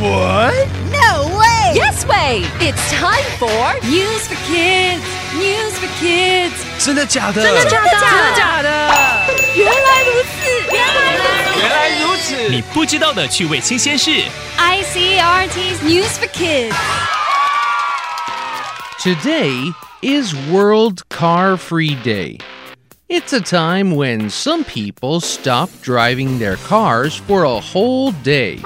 What? No way! Yes way! It's time for News for Kids. News for Kids. 真的假的？真的假的？真的假的？原来如此，原来如此。原来如此。你不知道的趣味新鲜事。 ICRT's News for Kids. Today is World Car Free Day. It's a time when some people stop driving their cars for a whole day.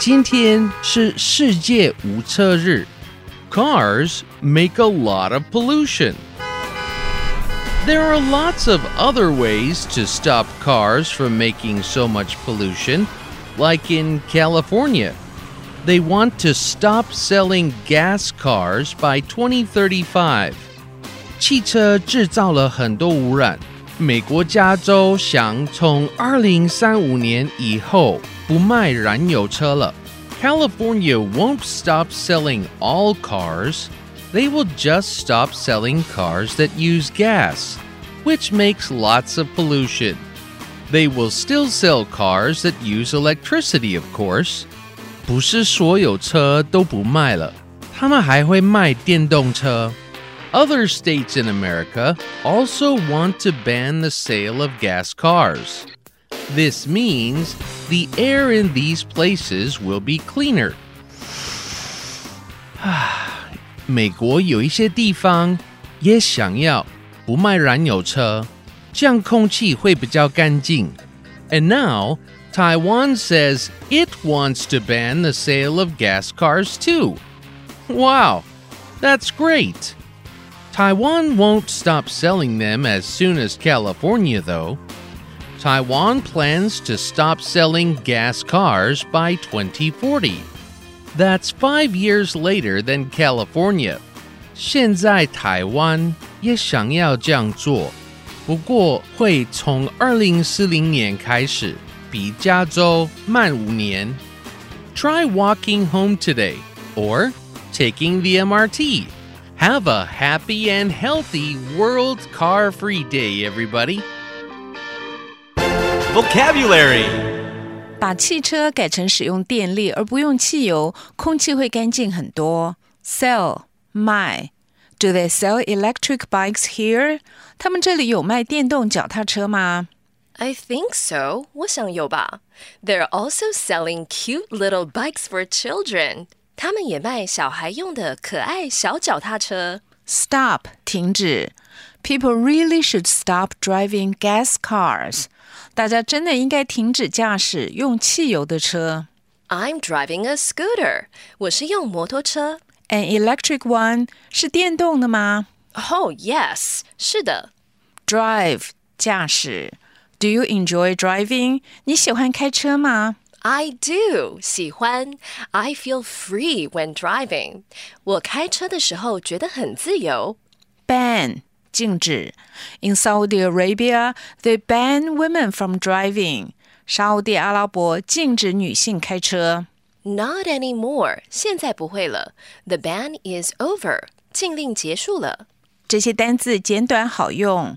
今天是世界无车日. Cars make a lot of pollution. There are lots of other ways to stop cars from making so much pollution, like in California. They want to stop selling gas cars by 2035. 汽车制造了很多污染。美国加州想从2035年以后 不卖燃油车了。California won't stop selling all cars. They will just stop selling cars that use gas, which makes lots of pollution. They will still sell cars that use electricity, of course. 不是所有车都不卖了，他们还会卖电动车。Other states in America also want to ban the sale of gas cars. This means the air in these places will be cleaner. 美国有一些地方也想要不卖燃油车，这样空气会比较干净。And now Taiwan says it wants to ban the sale of gas cars too. Wow, that's great. Taiwan won't stop selling them as soon as California, though. Taiwan plans to stop selling gas cars by 2040. That's five years later than California. 现在台湾也想要这样做，不过会从2040年开始。比加州慢五年。Try walking home today or taking the MRT. Have a happy and healthy World Car Free Day, everybody. Vocabulary. 把汽车改成使用电力而不用汽油，空气会干净很多。Sell 卖，Do they sell electric bikes here？他们这里有卖电动脚踏车吗？ I think so. 我想有吧。They're also selling cute little bikes for children. 他们也卖小孩用的可爱小脚踏车。 Stop 停止。People really should stop driving gas cars. 大家真的应该停止驾驶用汽油的车。 I'm driving a scooter. 我是用摩托车。 An electric one 是电动的吗 Oh yes，是的。 ？Drive 驾驶。Do you enjoy driving？你喜欢开车吗 I do 喜欢。I feel free when driving. 我开车的时候觉得很自由。 ban 禁止。In Saudi Arabia, they ban women from driving. 沙地阿拉伯禁止女性开车。 Not anymore. 现在不会了。The ban is over. 禁令结束了。这些单字简短好用。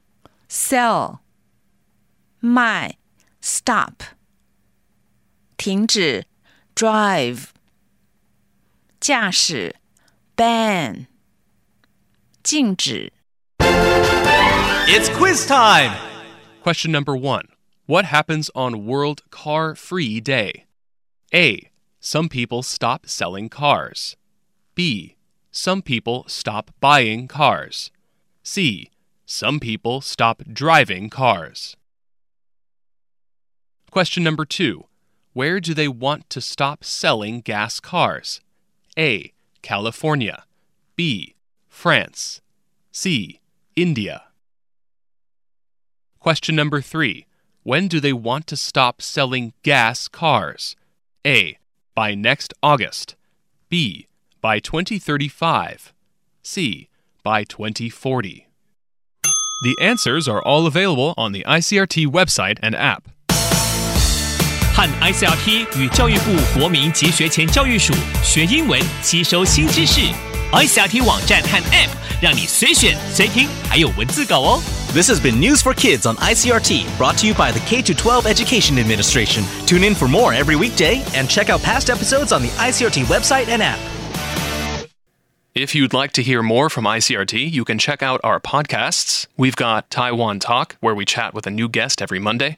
Sell 卖，stop 停止，drive 驾驶，ban 禁止。 It's quiz time. Question number one What happens on World Car Free Day? A. Some people stop selling cars. B. Some people stop buying cars. C. Some people stop driving cars. Question number two Where do they want to stop selling gas cars? A. California. B. France. C. India. Question number three When do they want to stop selling gas cars? A. By next August. B. By 2035. C. By 2040. The answers are all available on the ICRT website and app. 和 ICRT 与教育部国民及学前教育署学英文，吸收新知识。ICRT 网站和 App 让你随选随听，还有文字稿哦。 This has been News for Kids on ICRT, brought to you by the K 12 Education Administration. Tune in for more every weekday and check out past episodes on the ICRT website and app. If you'd like to hear more from ICRT, you can check out our podcasts. We've got Taiwan Talk, where we chat with a new guest every Monday,